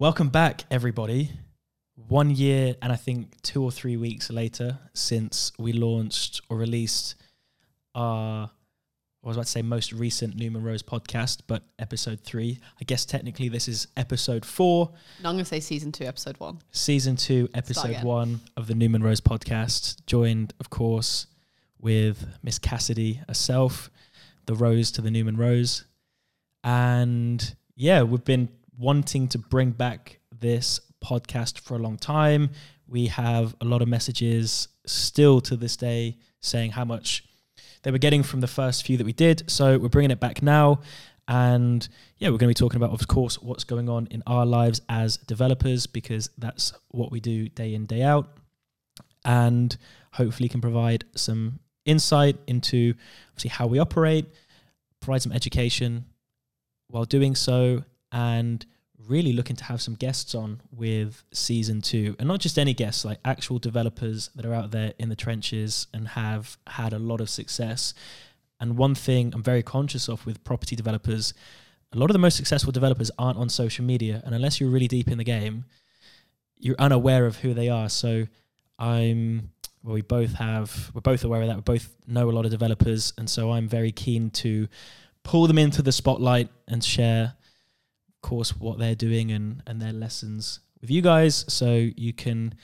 Welcome back, everybody. One year and I think two or three weeks later since we launched or released our, I was about to say most recent Newman Rose podcast, but episode three. I guess technically this is episode four, No, I'm going to say season two, episode one. season two, episode one of the Newman Rose podcast. Joined, of course, with Miss Cassidy herself, the Rose to the Newman Rose. And yeah, we've been wanting to bring back this podcast for a long time. We have a lot of messages still to this day saying how much they were getting from the first few that we did. So we're bringing it back now. And yeah, we're going to be talking about, of course, what's going on in our lives as developers because that's what we do day in, day out. And hopefully can provide some insight into obviously how we operate, provide some education while doing so, and really looking to have some guests on with season two. And not just any guests, like actual developers that are out there in the trenches and have had a lot of success. And one thing I'm very conscious of with property developers, a lot of the most successful developers aren't on social media. And unless you're really deep in the game, you're unaware of who they are. So I'm well, we both have we're both aware of that. We both know a lot of developers, and so I'm very keen to pull them into the spotlight and share, course, what they're doing and and their lessons with you guys, so you can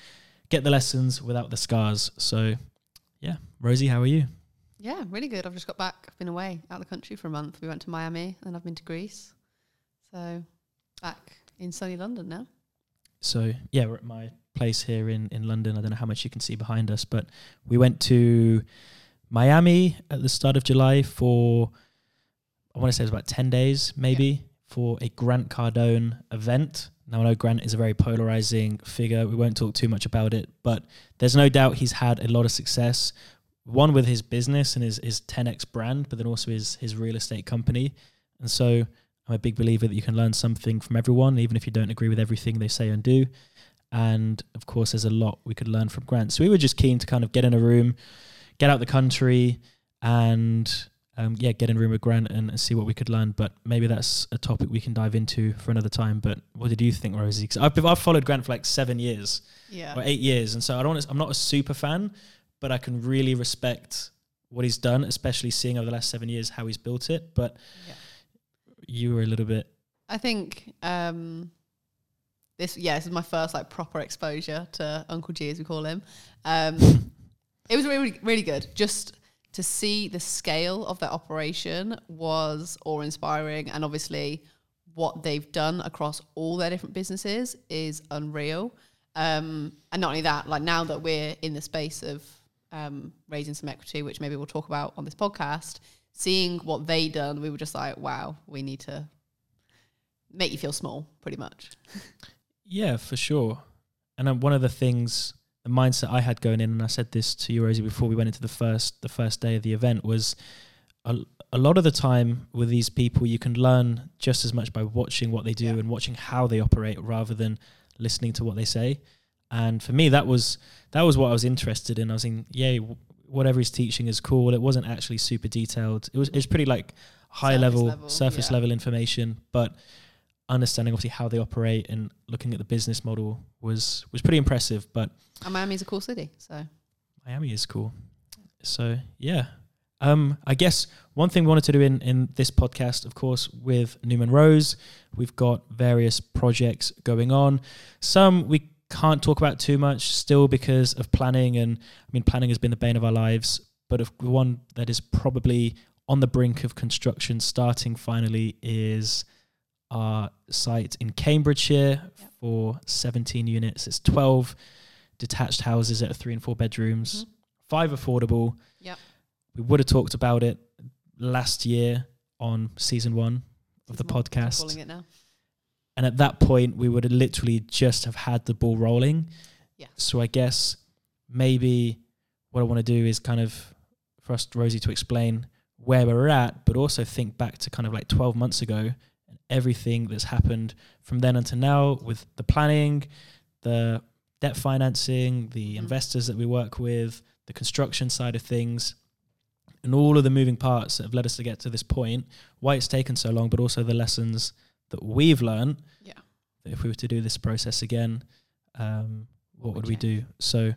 get the lessons without the scars. So, yeah, Rosie, how are you? Yeah, really good. I've just got back. I've been away out of the country for a month. We went to Miami and I've been to Greece. So back in sunny London now. So yeah, we're at my place here in in London. I don't know how much you can see behind us, but we went to Miami at the start of July for I want to say it was about ten days, maybe, for a Grant Cardone event. Now I know Grant is a very polarizing figure. We won't talk too much about it, but there's no doubt he's had a lot of success. One with his business and his his 10x brand, but then also his his real estate company. And so I'm a big believer that you can learn something from everyone, even if you don't agree with everything they say and do. And of course, there's a lot we could learn from Grant. So we were just keen to kind of get in a room, get out the country, and um, yeah, get in room with Grant and, and see what we could learn. But maybe that's a topic we can dive into for another time. But what did you think, Rosie? 'Cause I've, I've followed Grant for like seven years Yeah. or eight years, and so I don't. I'm not a super fan, but I can really respect what he's done, especially seeing over the last seven years how he's built it. But Yeah. you were a little bit I think um, this, yeah, this is my first like proper exposure to Uncle G, as we call him. Um, it was really, really good. Just to see the scale of that operation was awe inspiring. And obviously, what they've done across all their different businesses is unreal. Um, and not only that, like now that we're in the space of um, raising some equity, which maybe we'll talk about on this podcast, seeing what they done, we were just like, wow, we need to make you feel small, pretty much. Yeah, for sure. And um, one of the things, the mindset I had going in, and I said this to you, Rosie, before we went into the first the first day of the event, was a, a lot of the time with these people, you can learn just as much by watching what they do Yeah. and watching how they operate, rather than listening to what they say. And for me, that was that was what I was interested in. I was in, yeah, w- whatever he's teaching is cool. It wasn't actually super detailed. It was it was pretty like high Surface level, level, surface yeah. level information, but understanding obviously how they operate and looking at the business model was was pretty impressive. But And Miami's a cool city, so Miami is cool. So yeah. Um, I guess one thing we wanted to do in, in this podcast, of course, with Newman Rose, we've got various projects going on. Some we can't talk about too much still because of planning, and I mean planning has been the bane of our lives. But of the one that is probably on the brink of construction, starting finally, is our site in Cambridgeshire Yep. for 17 units. It's 12 detached houses at three and four bedrooms, Mhm. five affordable. Yep. We would have talked about it last year on season one of the one, podcast. calling it now. And at that point, we would have literally just have had the ball rolling. Yeah. So I guess maybe what I want to do is kind of for us, Rosie, to explain where we're at, but also think back to kind of like 12 months ago everything that's happened from then until now with the planning, the debt financing, the Mhm. investors that we work with, the construction side of things, and all of the moving parts that have led us to get to this point, why it's taken so long, but also the lessons that we've learned Yeah. that if we were to do this process again, um, what, would we do? So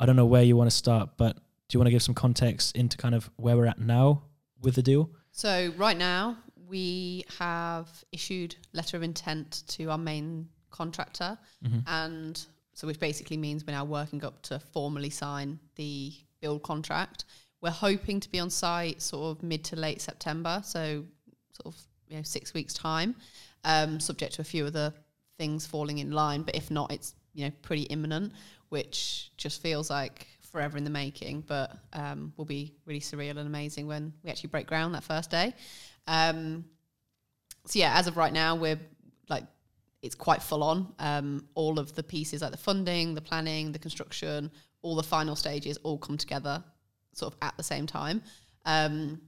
I don't know where you want to start, but do you want to give some context into kind of where we're at now with the deal? So right now we have issued letter of intent to our main contractor, Mhm. and so which basically means we're now working up to formally sign the build contract. We're hoping to be on site sort of mid to late September, so sort of you know six weeks time, um, subject to a few other things falling in line. But if not, it's you know pretty imminent, which just feels like forever in the making, but um, will be really surreal and amazing when we actually break ground that first day. Um, so yeah, as of right now, we're like it's quite full on. Um, all of the pieces, like the funding, the planning, the construction, all the final stages, all come together sort of at the same time. Um,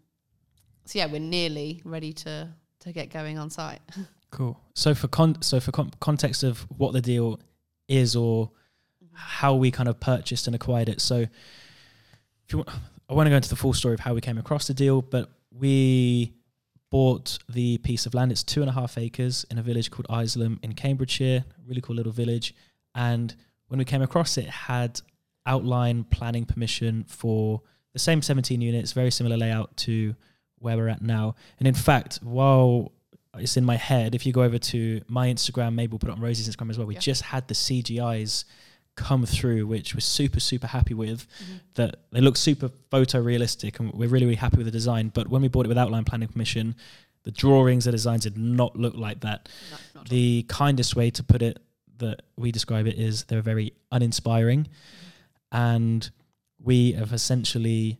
so yeah, we're nearly ready to to get going on site. Cool. So for con- so for con- context of what the deal is or how we kind of purchased and acquired it. So if you want, I want to go into the full story of how we came across the deal, but we bought the piece of land. It's two and a half acres in a village called Isleham in Cambridgeshire. Really cool little village. And when we came across it, it had outline planning permission for the same 17 units, very similar layout to where we're at now. And in fact, while it's in my head, if you go over to my Instagram, maybe we'll put it on Rosie's Instagram as well. We Yeah. just had the CGIs come through, which we're super, super happy with. Mm-hmm. That they look super photorealistic and we're really, really happy with the design. But when we bought it with outline planning permission, the drawings, the designs did not look like that. No, not at all. The kindest way to put it that we describe it is they're very uninspiring. And we have essentially,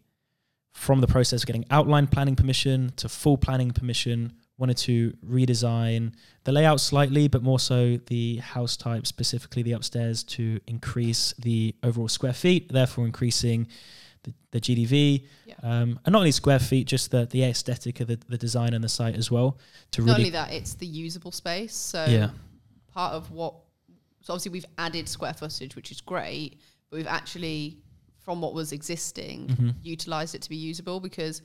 from the process of getting outline planning permission to full planning permission, wanted to redesign the layout slightly, but more so the house type, specifically the upstairs, to increase the overall square feet, therefore increasing the, the GDV. Yeah. Um, and not only square feet, just the, the aesthetic of the, the design and the site as well. To Not really, only that, it's the usable space. So yeah, part of what so obviously we've added square footage which is great but we've actually from what was existing Mhm. utilized it to be usable because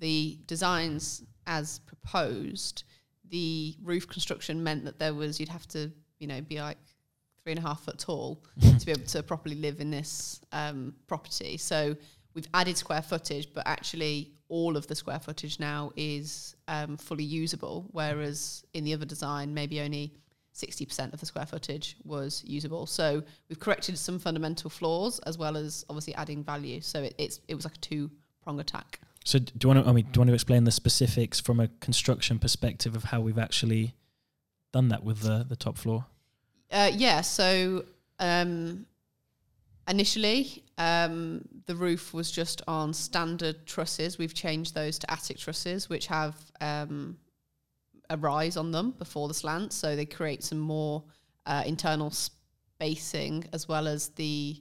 the designs as proposed the roof construction meant that there was you'd have to you know be like three and a half foot tall to be able to properly live in this um, property so we've added square footage but actually all of the square footage now is um, fully usable whereas in the other design maybe only 60% of the square footage was usable. So we've corrected some fundamental flaws as well as obviously adding value. So it, it's it was like a two prong attack. So do you want to? I mean, do you want to explain the specifics from a construction perspective of how we've actually done that with the the top floor? Uh, yeah. So um, initially, um, the roof was just on standard trusses. We've changed those to attic trusses, which have um, a rise on them before the slant, so they create some more uh, internal spacing as well as the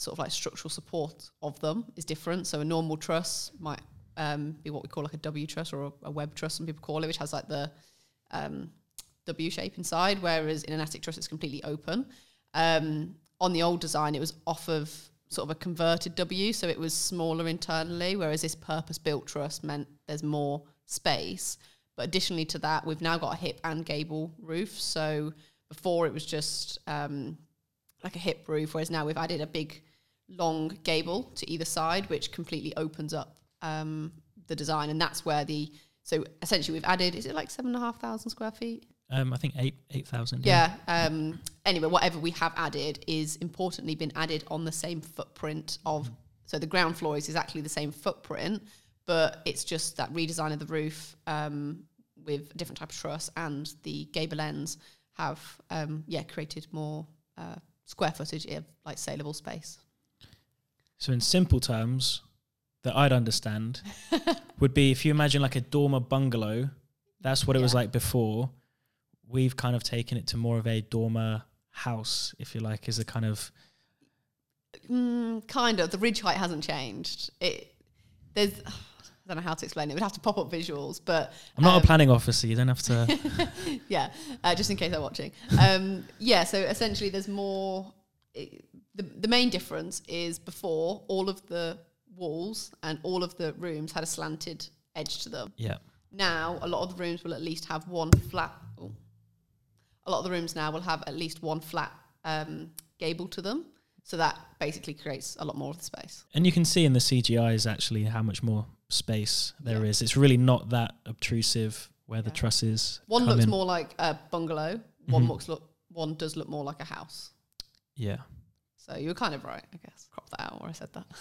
sort of like structural support of them is different. So a normal truss might um, be what we call like a W truss or a, a web truss, some people call it, which has like the um, W shape inside, whereas in an attic truss it's completely open. Um, on the old design, it was off of sort of a converted W, so it was smaller internally, whereas this purpose-built truss meant there's more space. But additionally to that, we've now got a hip and gable roof. So before it was just um, like a hip roof, whereas now we've added a big, long gable to either side, which completely opens up um, the design, and that's where the so essentially we've added is it like seven and a half thousand square feet? Um, I think eight eight thousand. Yeah. Um, anyway, whatever we have added is importantly been added on the same footprint of. So the ground floor is exactly the same footprint, but it's just that redesign of the roof um, with a different type of truss and the gable ends have um, yeah created more uh, square footage of like saleable space. So in simple terms, that I'd understand would be if you imagine like a dormer bungalow. That's what it was like before. We've kind of taken it to more of a dormer house, if you like, as a kind of Mm, kind of. The ridge height hasn't changed. It there's I don't know how to explain it. We'd have to pop up visuals, but I'm not um, a planning officer. You don't have to. yeah, uh, just in case they're watching. Um, yeah, so essentially, there's more. It, the the main difference is before all of the walls and all of the rooms had a slanted edge to them. yeah. Now, a lot of the rooms will at least have one flat. Oh, a lot of the rooms now will have at least one flat um, gable to them. So that basically creates a lot more of the space. And you can see in the CGIs actually how much more space there Yeah. is. It's really not that obtrusive where the Yeah. trusses One looks in. more like a bungalow. One Mhm. looks look one does look more like a house. Yeah. So you were kind of right, I guess. Crop that out where I said that.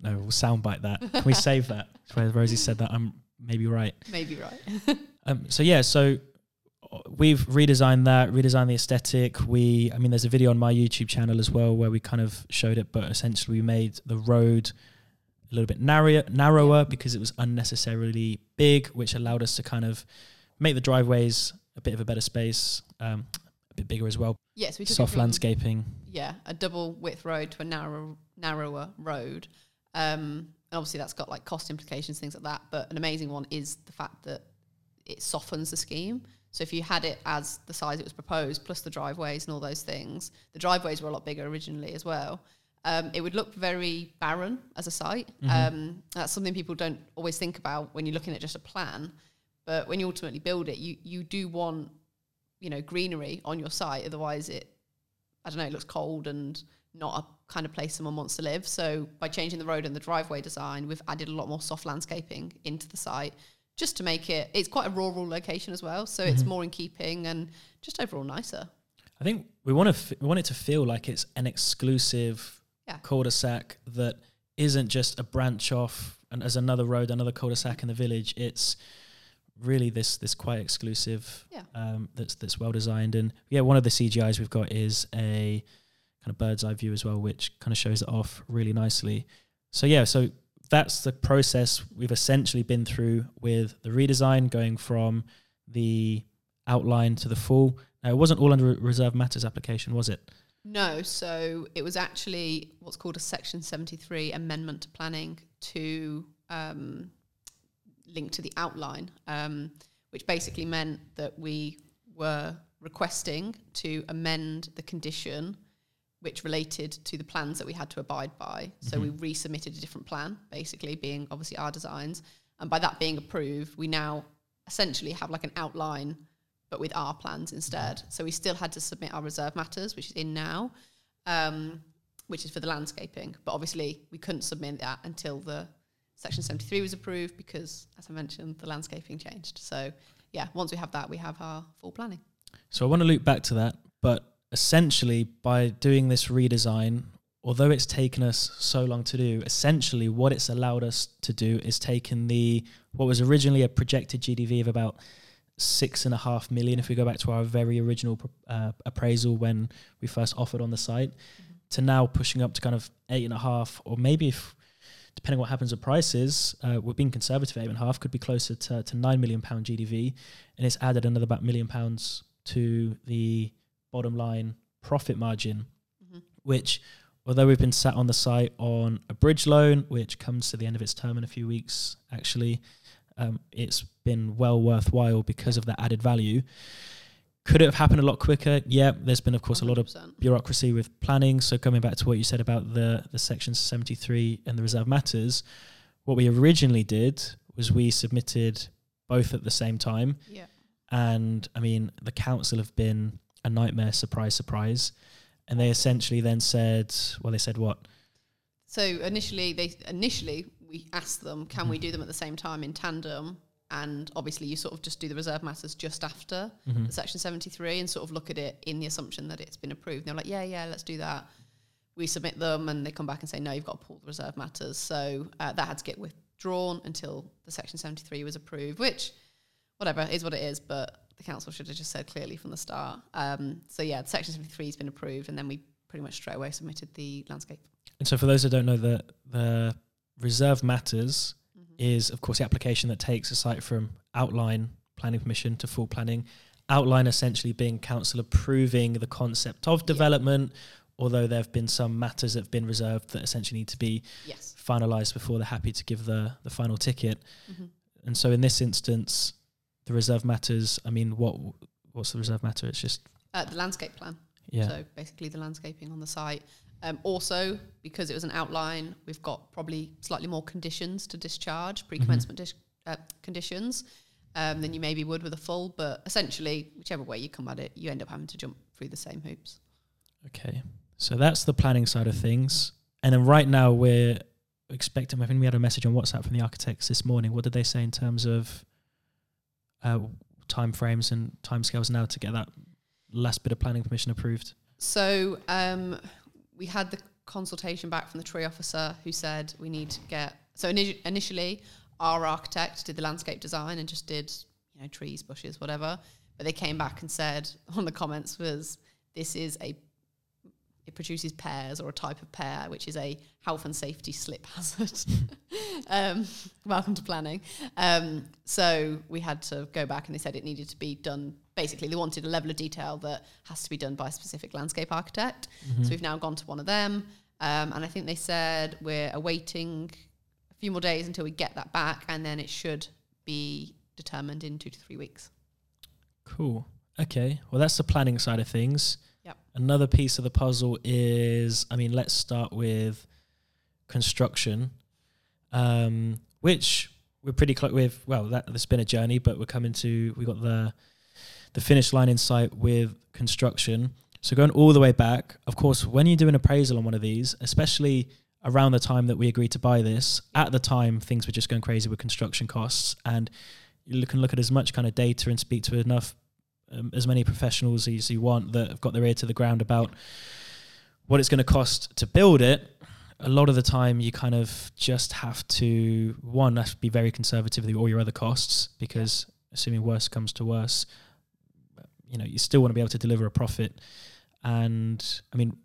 No, we'll soundbite that. Can we save that? Where Rosie said that. I'm maybe right. Maybe right. Um, so yeah, so uh, we've redesigned that, redesigned the aesthetic. We, I mean, there's a video on my YouTube channel as well where we kind of showed it, but essentially we made the road a little bit narrower, narrower because it was unnecessarily big, which allowed us to kind of make the driveways a bit of a better space, um, a bit bigger as well. yes, we Soft landscaping. Yeah, a double width road to a narrow, narrower road. Um, and obviously, that's got like cost implications, things like that. But an amazing one is the fact that it softens the scheme. So if you had it as the size it was proposed, plus the driveways and all those things, the driveways were a lot bigger originally as well. Um, it would look very barren as a site. Um, that's something people don't always think about when you're looking at just a plan. But when you ultimately build it, you you do want you know greenery on your site. Otherwise, it I don't know, it looks cold and not a kind of place someone wants to live. So by changing the road and the driveway design, we've added a lot more soft landscaping into the site just to make it it's quite a rural location as well. So it's mm-hmm. more in keeping and just overall nicer. I think we want to f- we want it to feel like it's an exclusive Yeah. cul-de-sac that isn't just a branch off and as another road, another cul-de-sac in the village. It's really this this quite exclusive Yeah. um, that's that's well designed. And yeah one of the CGIs we've got is a kind of bird's eye view as well which kind of shows it off really nicely. So yeah so that's the process we've essentially been through with the redesign going from the outline to the full. Now it wasn't all under reserve matters application was it? No, so it was actually what's called a Section 73 amendment to planning to um, link to the outline, um, which basically meant that we were requesting to amend the condition which related to the plans that we had to abide by. So we resubmitted a different plan, basically being obviously our designs. And by that being approved, we now essentially have like an outline but with our plans instead. So we still had to submit our reserve matters, which is in now, um, which is for the landscaping. But obviously, we couldn't submit that until the section 73 was approved because, as I mentioned, the landscaping changed. So yeah, once we have that, we have our full planning. So I want to loop back to that, but essentially by doing this redesign, although it's taken us so long to do, essentially what it's allowed us to do is taken the what was originally a projected GDV of about six and a half million, if we go back to our very original uh, appraisal when we first offered on the site, to now pushing up to kind of eight and a half, or maybe if depending on what happens with prices, uh, we're being conservative, eight and a half could be closer to, to nine million pound GDV, and it's added another about million pounds to the bottom line profit margin, Mhm. which although we've been sat on the site on a bridge loan, which comes to the end of its term in a few weeks, actually, um, it's been well worthwhile because of that added value. Could it have happened a lot quicker? Yeah, there's been, of course, a lot of bureaucracy with planning. So coming back to what you said about the the section 73 and the reserve matters, what we originally did was we submitted both at the same time. Yeah. And I mean, the council have been a nightmare, surprise, surprise. And they essentially then said, well, they said what? So initially, they initially we asked them, can Mm-hmm. we do them at the same time in tandem? And obviously, you sort of just do the reserve matters just after Mhm. section 73 and sort of look at it in the assumption that it's been approved. And they're like, yeah, yeah, let's do that. We submit them and they come back and say, no, you've got to pull the reserve matters. So uh, that had to get withdrawn until the section 73 was approved, which, whatever, is what it is. But the council should have just said clearly from the start. Um, so yeah, section 73 has been approved and then we pretty much straight away submitted the landscape. And so for those that don't know, the, the reserve matters Mm-hmm. Is, of course, the application that takes a site from outline planning permission to full planning. Outline essentially being council approving the concept of Yeah. development, although there have been some matters that have been reserved that essentially need to be Yes. finalised before they're happy to give the, the final ticket. hmm And so in this instance, the reserve matters. I mean, what what's the reserve matter? It's just Uh, the landscape plan. yeah, So basically, the landscaping on the site. Um, also, because it was an outline, we've got probably slightly more conditions to discharge, pre-commencement dis- uh, conditions. um, than you maybe would with a full. But essentially, whichever way you come at it, you end up having to jump through the same hoops. Okay. So that's the planning side of things. And then right now we're expecting, I think we had a message on WhatsApp from the architects this morning. What did they say in terms of uh, time frames and timescales now to get that last bit of planning permission approved? So um, we had the consultation back from the tree officer who said we need to get. So ini- initially, our architect did the landscape design and just did you know trees, bushes, whatever. But they came back and said of the comments was this is a it produces pears or a type of pear, which is a health and safety slip hazard. um, welcome to planning. Um, so we had to go back and they said it needed to be done. Basically, they wanted a level of detail that has to be done by a specific landscape architect. Mm-hmm. So we've now gone to one of them. Um, and I think they said we're awaiting a few more days until we get that back, and then it should be determined in two to three weeks. Cool. Okay. Well, that's the planning side of things. Yep. Another piece of the puzzle is, I mean, let's start with construction, um, which we're pretty close with. Well, that has been a journey, but we're coming to. We got the the finish line in sight with construction. So going all the way back, of course, when you do an appraisal on one of these, especially around the time that we agreed to buy this, at the time things were just going crazy with construction costs, and you can look at as much kind of data and speak to enough um, as many professionals as you want that have got their ear to the ground about what it's going to cost to build it. A lot of the time, you kind of just have to one have to be very conservative with all your other costs because assuming worse comes to worse, you know you still want to be able to deliver a profit. And I mean,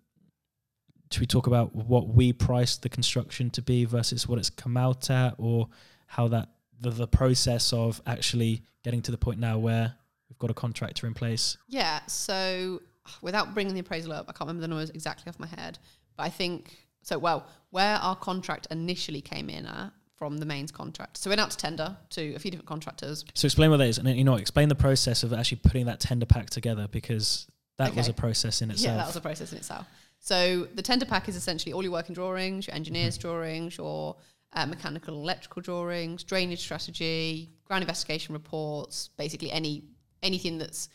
should we talk about what we priced the construction to be versus what it's come out at, or how that the, the process of actually getting to the point now where we've got a contractor in place? Yeah. So without bringing the appraisal up, I can't remember the numbers exactly off my head, but I think so. Well, where our contract initially came in at from the mains contract. So we went out to tender to a few different contractors. So explain what that is, and then, you know, explain the process of actually putting that tender pack together because that was a process in itself. Yeah, that was a process in itself. So the tender pack is essentially all your working drawings, your engineer's drawings, your uh, mechanical and electrical drawings, drainage strategy, ground investigation reports, basically any anything that's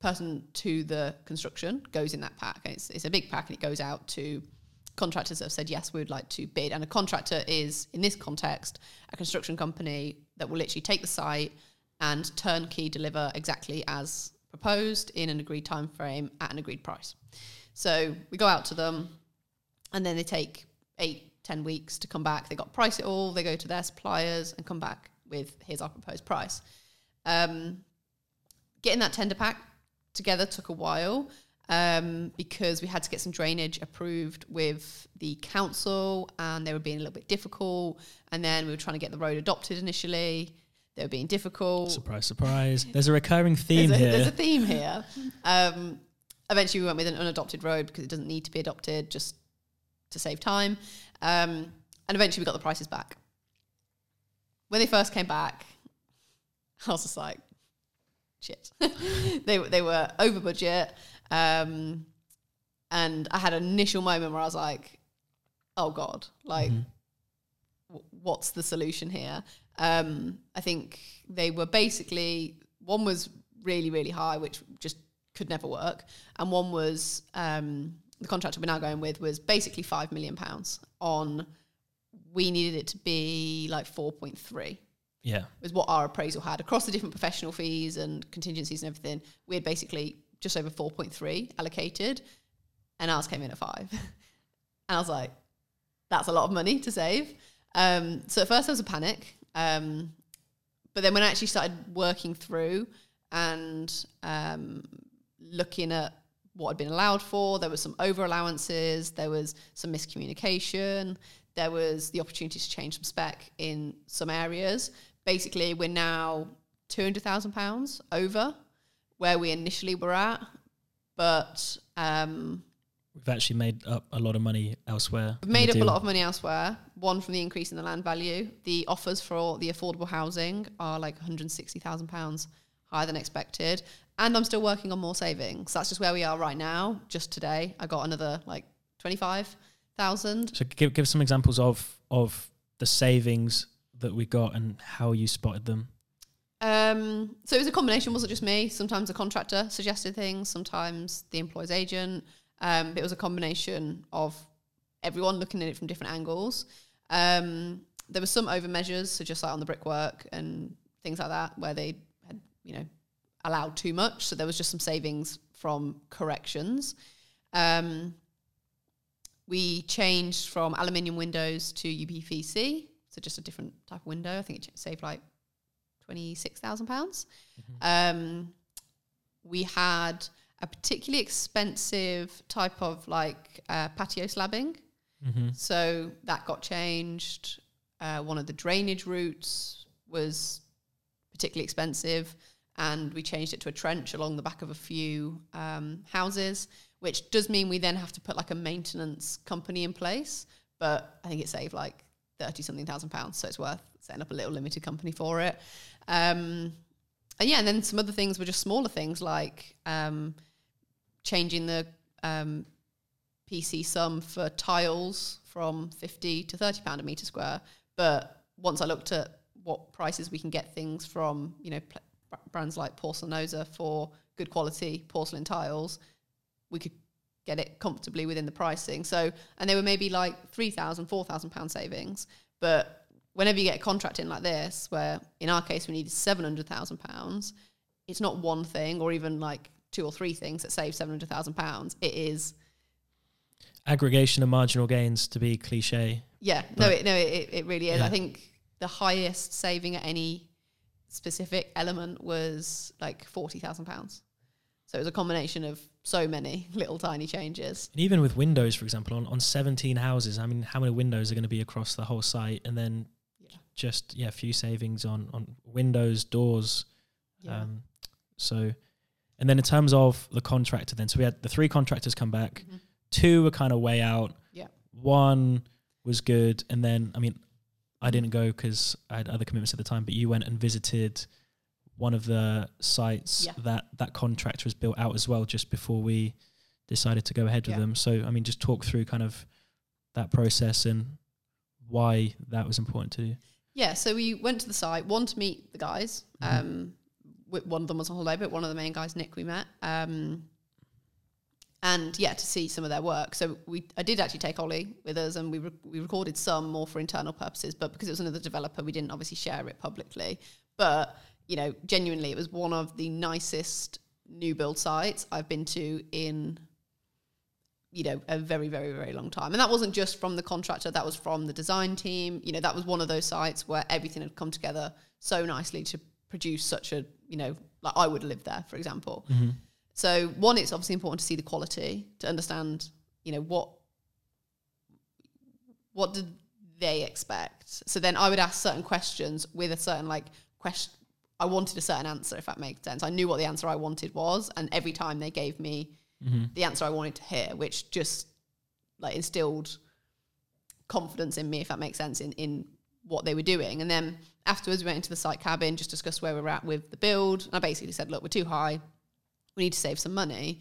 pertinent to the construction goes in that pack. And it's, it's a big pack and it goes out to contractors have said, yes, we would like to bid. And a contractor is, in this context, a construction company that will literally take the site and turnkey deliver exactly as proposed in an agreed time frame at an agreed price. So we go out to them and then they take eight, ten weeks to come back. They got price it all, they go to their suppliers and come back with here's our proposed price. Um, getting that tender pack together took a while um, because we had to get some drainage approved with the council and they were being a little bit difficult. And then we were trying to get the road adopted initially. They were being difficult. Surprise, surprise. There's a recurring theme there's, a, here. there's a theme here. Um, eventually, we went with an unadopted road because it doesn't need to be adopted just to save time. Um, and eventually, we got the prices back. When they first came back, I was just like, shit. they they were over budget, um, and I had an initial moment where I was like, oh god, like. Mhm. w- What's the solution here? Um, I think they were basically one was really really high, which just could never work, and one was um, the contractor we're now going with was basically five million pounds on. We needed it to be like four point three Yeah. was what our appraisal had across the different professional fees and contingencies and everything. We had basically just over 4.3 allocated, and ours came in at five. and I was like, that's a lot of money to save. Um, so at first there was a panic. Um, but then when I actually started working through and um, looking at what had been allowed for, there was some over allowances, there was some miscommunication, there was the opportunity to change some spec in some areas. Basically, we're now two hundred thousand pounds over where we initially were at, but um, We've actually made up a lot of money elsewhere. We've made up a lot of money elsewhere. One from the increase in the land value. The offers for the affordable housing are like £160,000 higher than expected. And I'm still working on more savings. That's just where we are right now. Just today, I got another like 25,000. So give give some examples of of the savings that we got and how you spotted them. Um, so it was a combination. wasn't just me. Sometimes the contractor suggested things. Sometimes the employer's agent. Um, it was a combination of everyone looking at it from different angles. Um, there were some over measures, so just like on the brickwork and things like that, where they had you know allowed too much. So there was just some savings from corrections. Um, we changed from aluminium windows to UPVC, so just a different type of window. I think it saved like twenty six thousand pounds. Um, we had a particularly expensive type of like uh, patio slabbing, Mm-hmm. so that got changed. Uh, one of the drainage routes was particularly expensive, and we changed it to a trench along the back of a few um, houses, which does mean we then have to put like a maintenance company in place. But I think it saved like thirty something thousand pounds, so it's worth setting up a little limited company for it. Um, and yeah, and then some other things were just smaller things like um, changing the um, PC sum for tiles from 50 to 30 pound a meter square. But once I looked at what prices we can get things from, you know, pl- brands like Porcelanosa for good quality porcelain tiles, we could get it comfortably within the pricing. So, and they were maybe like 3,000, 4,000 pound savings. But whenever you get a contract in like this, where in our case we needed 700,000 pounds, it's not one thing or even like two or three things that save 700,000 pounds. It is Aggregation of marginal gains to be cliche. Yeah, no, it, no, it, it really is. Yeah. I think the highest saving at any specific element was like forty thousand pounds. So it was a combination of so many little tiny changes. And even with windows, for example, on, on 17 houses, I mean, how many windows are going to be across the whole site? And then. Just, yeah, a few savings on, on windows, doors. Yeah. Um, so, and then in terms of the contractor, then, so we had the three contractors come back, Mhm. two were kind of way out. Yeah. One was good. And then, I mean, I didn't go because I had other commitments at the time, but you went and visited one of the sites Yeah. that that contractor has built out as well just before we decided to go ahead with them. So, I mean, just talk through kind of that process and why that was important to you. Yeah, so we went to the site, one to meet the guys. Mhm. Um, one of them was on holiday, but one of the main guys, Nick, we met. Um, and yeah, to see some of their work. So we, I did actually take Ollie with us, and we re- we recorded some more for internal purposes, but because it was another developer, we didn't obviously share it publicly. But you know, genuinely, it was one of the nicest new build sites I've been to in you know a very very very long time. And that wasn't just from the contractor that was from the design team. You know that was one of those sites where everything had come together so nicely to produce such a you know like i would live there for example. Mm-hmm. So one it's obviously important to see the quality to understand you know what what did they expect. So then i would ask certain questions with a certain like question i wanted a certain answer if that makes sense. I knew what the answer i wanted was and every time they gave me Mm-hmm. the answer I wanted to hear, which just like instilled confidence in me, if that makes sense, in, in what they were doing. And then afterwards, we went into the site cabin, just discussed where we were at with the build. And I basically said, look, we're too high. We need to save some money.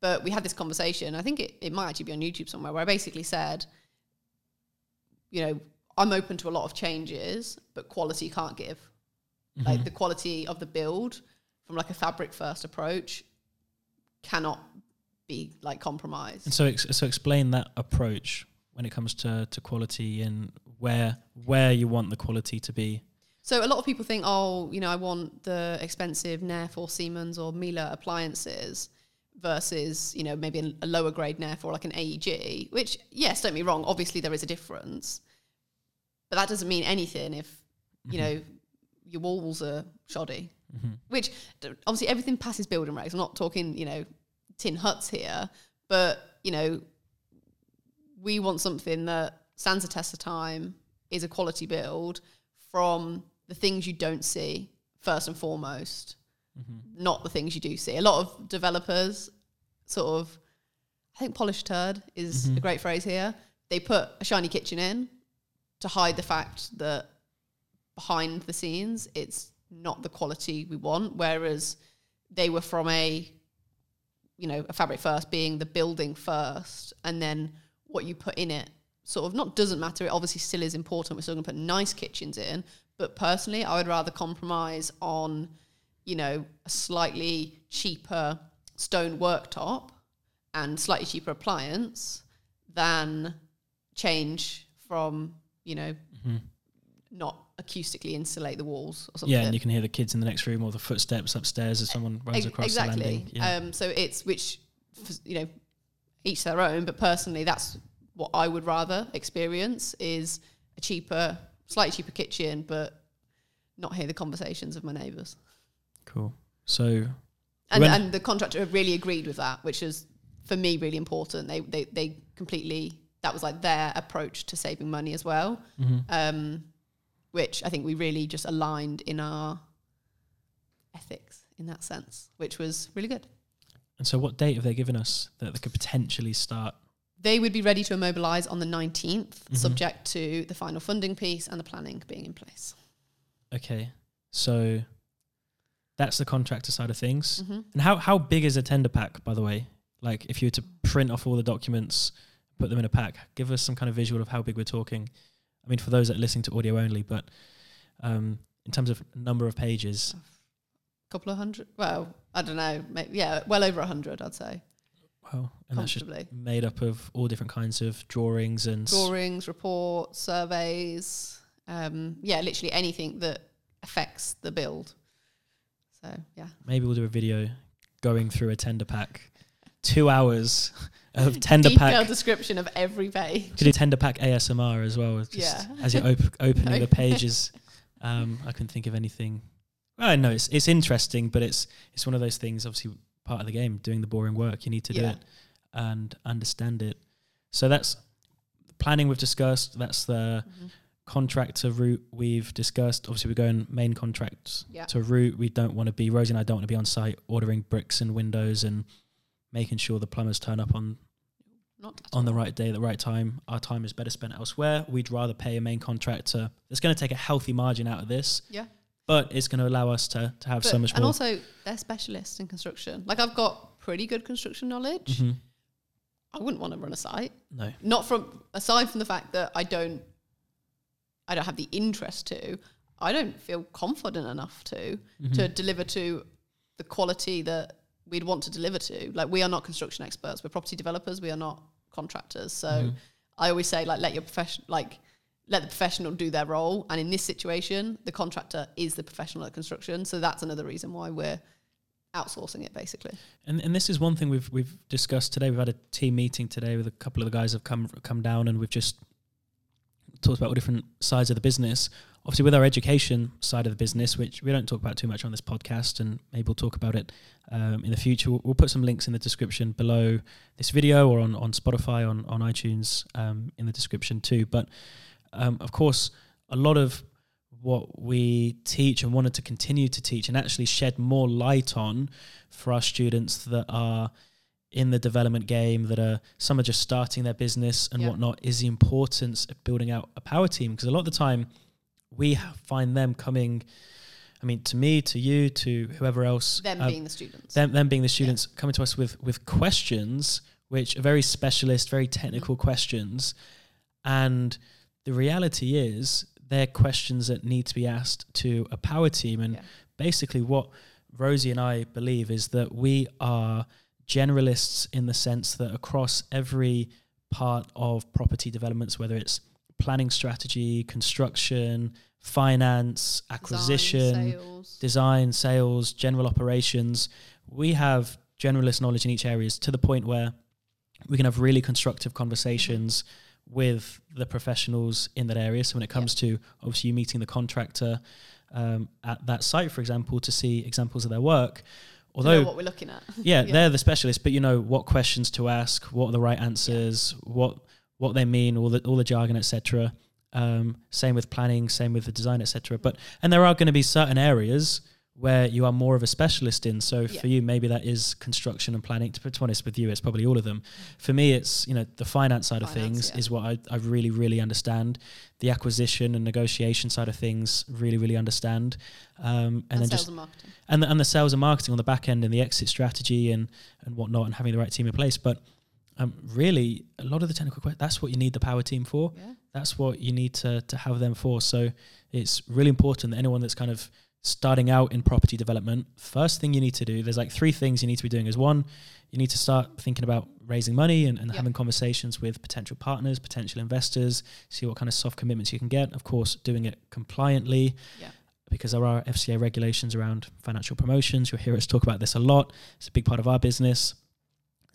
But we had this conversation. I think it, it might actually be on YouTube somewhere where I basically said, you know, I'm open to a lot of changes, but quality can't give. Mm-hmm. Like the quality of the build from like a fabric first approach cannot be like compromised. And so, ex- so explain that approach when it comes to, to quality and where where you want the quality to be. So a lot of people think, oh, you know, I want the expensive Neff or Siemens or Miele appliances versus, you know, maybe a, lower grade Neff or like an AEG, which, yes, don't be wrong, obviously there is a difference. But that doesn't mean anything if, you mm-hmm. know, your walls are shoddy. Mm-hmm. Which obviously everything passes building regs. I'm not talking, you know, tin huts here, but, you know, we want something that stands the test of time, is a quality build from the things you don't see first and foremost, mm-hmm. not the things you do see. A lot of developers sort of, I think polished turd is a mm-hmm. great phrase here. They put a shiny kitchen in to hide the fact that behind the scenes it's not the quality we want. Whereas they were from a, you know, a fabric first being the building first, and then what you put in it sort of not doesn't matter. It obviously still is important. We're still going to put nice kitchens in, But personally, I would rather compromise on, you know, a slightly cheaper stone worktop and slightly cheaper appliance than change from, you know, Mhm. Not acoustically insulate the walls or something. Yeah, and you can hear the kids in the next room or the footsteps upstairs as someone runs across exactly. the landing. Yeah. Um, so it's which, you know, each their own. But personally, that's what I would rather experience is a cheaper, slightly cheaper kitchen, but not hear the conversations of my neighbours. cool. So And and the contractor really agreed with that, which is for me really important. They they they completely that was like their approach to saving money as well. mhm. Um, which I think we really just aligned in our ethics in that sense, which was really good. and so what date have they given us that they could potentially start? They would be ready to immobilise on the 19th, Mhm. subject to the final funding piece and the planning being in place. Okay. So that's the contractor side of things. hmm And how how big is a tender pack, by the way? Like if you were to print off all the documents, put them in a pack, give us some kind of visual of how big we're talking. I mean, for those that are listening to audio only, but um, in terms of number of pages, a couple of hundred. Well, I don't know. Maybe, yeah, well over a hundred, I'd say, wow, and that's just made up of all different kinds of drawings and Drawings, reports, surveys. Um, yeah, literally anything that affects the build. So yeah, maybe we'll do a video going through a tender pack, two hours of tender detailed pack. description of every page. Could do tender pack ASMR as well. Just Yeah. as you're op- opening the pages. Um, I couldn't think of anything. Well, I know it's it's interesting, but it's it's one of those things. Obviously, part of the game, doing the boring work. You need to do it and understand it. So that's planning we've discussed. That's the Mhm. contractor route we've discussed. Obviously, we're going main contracts Yeah. to route. We don't want to be Rosie and I don't want to be on site ordering bricks and windows and making sure the plumbers turn up on on the right day at the right time. Our time is better spent elsewhere. We'd rather pay a main contractor that's going to take a healthy margin out of this, Yeah. but it's going to allow us to to have so much and more. also, they're specialists in construction. Like I've got pretty good construction knowledge. Mhm. I wouldn't want to run a site. No, Not from aside from the fact that I don't, I don't have the interest to. I don't feel confident enough to Mhm. to deliver to the quality that we'd want to deliver to. Like we are not construction experts. We're property developers. We are not contractors. So Mhm. I always say like let your profession like let the professional do their role. And in this situation, the contractor is the professional at construction. So that's another reason why we're outsourcing it basically. And and this is one thing we've we've discussed today. We've had a team meeting today with a couple of the guys have come come down, and we've just talked about all different sides of the business. Obviously, with our education side of the business, which we don't talk about too much on this podcast, and maybe we'll talk about it um, in the future. We'll, we'll put some links in the description below this video or on on Spotify, on on iTunes, um, in the description too. But um, of course, a lot of what we teach and wanted to continue to teach and actually shed more light on for our students that are in the development game that are some are just starting their business and Yeah. whatnot is the importance of building out a power team because a lot of the time we find them coming i mean to me to you to whoever else Them uh, being the students. them, them being the students coming to us with with questions which are very specialist very technical questions and the reality is they're questions that need to be asked to a power team and Yeah. basically what rosie and i believe is that we are generalists in the sense that across every part of property developments whether it's planning strategy construction finance Design, acquisition sales. design, sales, general operations. We have generalist knowledge in each areas to the point where we can have really constructive conversations with the professionals in that area. So when it comes to obviously you meeting the contractor um, at that site, for example, to see examples of their work, although what we're looking at. yeah, Yeah. they're the specialists, but you know what questions to ask, what are the right answers, what what they mean, all the all the jargon, etc. Um, same with planning, same with the design, etc. But and there are going to be certain areas where you are more of a specialist in. So Yeah. for you, maybe that is construction and planning. To be honest with you, it's probably all of them. For me, it's you know the finance side of things yeah. is what I, I really really understand. The acquisition and negotiation side of things really really understand. Um, and, And, then sales just and marketing. and the, and the sales and marketing on the back end and the exit strategy and and whatnot and having the right team in place. But um, really, a lot of the technical questions, that's what you need the power team for. Yeah. That's what you need to, to have them for. So it's really important that anyone that's kind of starting out in property development, first thing you need to do, there's like three things you need to be doing is one, you need to start thinking about raising money and, and Yeah. having conversations with potential partners, potential investors, see what kind of soft commitments you can get. Of course, doing it compliantly. Yeah. Because there are FCA regulations around financial promotions. You'll hear us talk about this a lot. It's a big part of our business.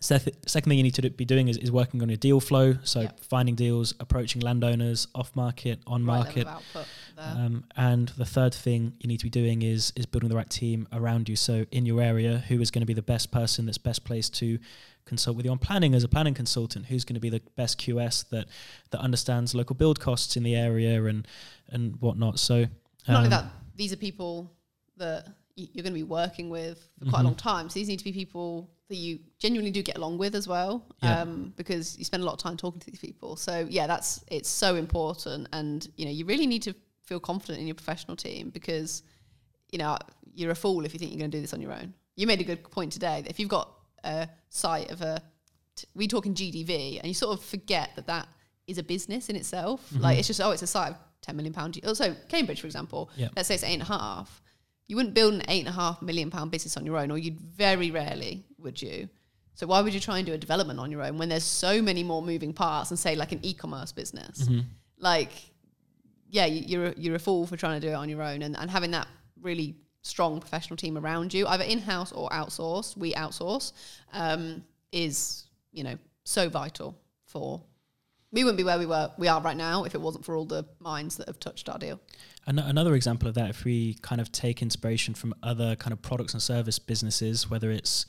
Second thing you need to be doing is, is working on your deal flow. So Yeah. finding deals, approaching landowners, off market, on Right market. level of output there. Um, and the third thing you need to be doing is is building the right team around you. So in your area, who is going to be the best person that's best placed to consult with you on planning as a planning consultant? Who's going to be the best QS that that understands local build costs in the area and and whatnot? So Not only um, that, these are people that you're going to be working with for quite Mhm. a long time. So these need to be people that you genuinely do get along with as well, Yeah. um, because you spend a lot of time talking to these people. So yeah, that's it's so important, and you know you really need to feel confident in your professional team because you know you're a fool if you think you're going to do this on your own. You made a good point today that if you've got a site of a t- we talk in GDV, and you sort of forget that that is a business in itself. Like it's just oh, it's a site of ten million pound. Also, Cambridge, for example, Yeah. let's say it's eight and a half. You wouldn't build an eight and a half million pound business on your own, or you'd very rarely would you. So why would you try and do a development on your own when there's so many more moving parts and say like an e-commerce business? mhm. Like, yeah, you- you're a, you're a fool for trying to do it on your own, and, and having that really strong professional team around you, either in house or outsourced. We outsource um, is you know so vital for. We wouldn't be where we were we are right now if it wasn't for all the minds that have touched our deal. An- another example of that, if we kind of take inspiration from other kind of products and service businesses, whether it's,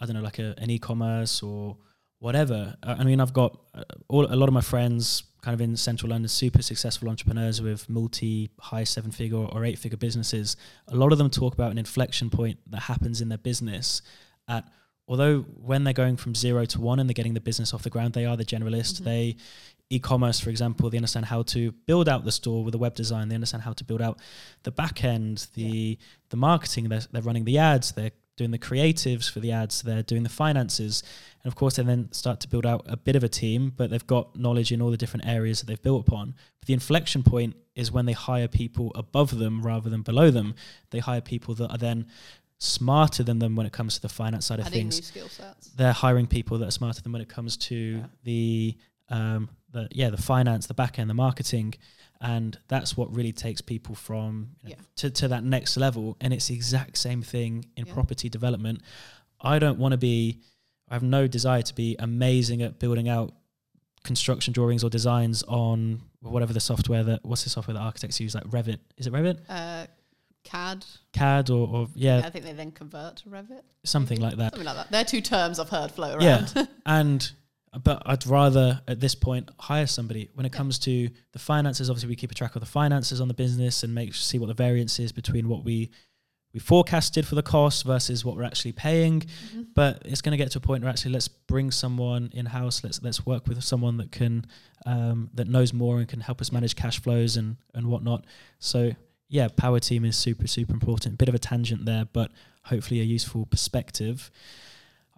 I don't know, like a, an e-commerce or whatever. Uh, I mean, I've got uh, all, a lot of my friends kind of in central London, super successful entrepreneurs with multi high seven figure or eight figure businesses. A lot of them talk about an inflection point that happens in their business at although when they're going from zero to one and they're getting the business off the ground, they are the generalist. Mhm. They e-commerce, for example, they understand how to build out the store with a web design. They understand how to build out the back end, the the marketing. They're, they're running the ads. They're doing the creatives for the ads. They're doing the finances, and of course, they then start to build out a bit of a team. But they've got knowledge in all the different areas that they've built upon. But the inflection point is when they hire people above them rather than below them. They hire people that are then smarter than them when it comes to the finance side of Adding things new skill sets. they're hiring people that are smarter than when it comes to Yeah. the um the yeah the finance the back end the marketing and that's what really takes people from you know, Yeah. to, to that next level and it's the exact same thing in Yeah. property development i don't want to be i have no desire to be amazing at building out construction drawings or designs on whatever the software that what's the software that architects use like revit is it revit Uh, CAD. cad or, or yeah I think they then convert to Revit. something like that Something like that. They're two terms I've heard float around. Yeah. around. and but I'd rather at this point hire somebody when it Yeah. comes to the finances. Obviously, we keep a track of the finances on the business and make see what the variance is between what we we forecasted for the cost versus what we're actually paying. Mhm. But it's going to get to a point where actually let's bring someone in house. Let's let's work with someone that can um, that knows more and can help us manage cash flows and and whatnot. So yeah, power team is super super important. Bit of a tangent there, but hopefully a useful perspective.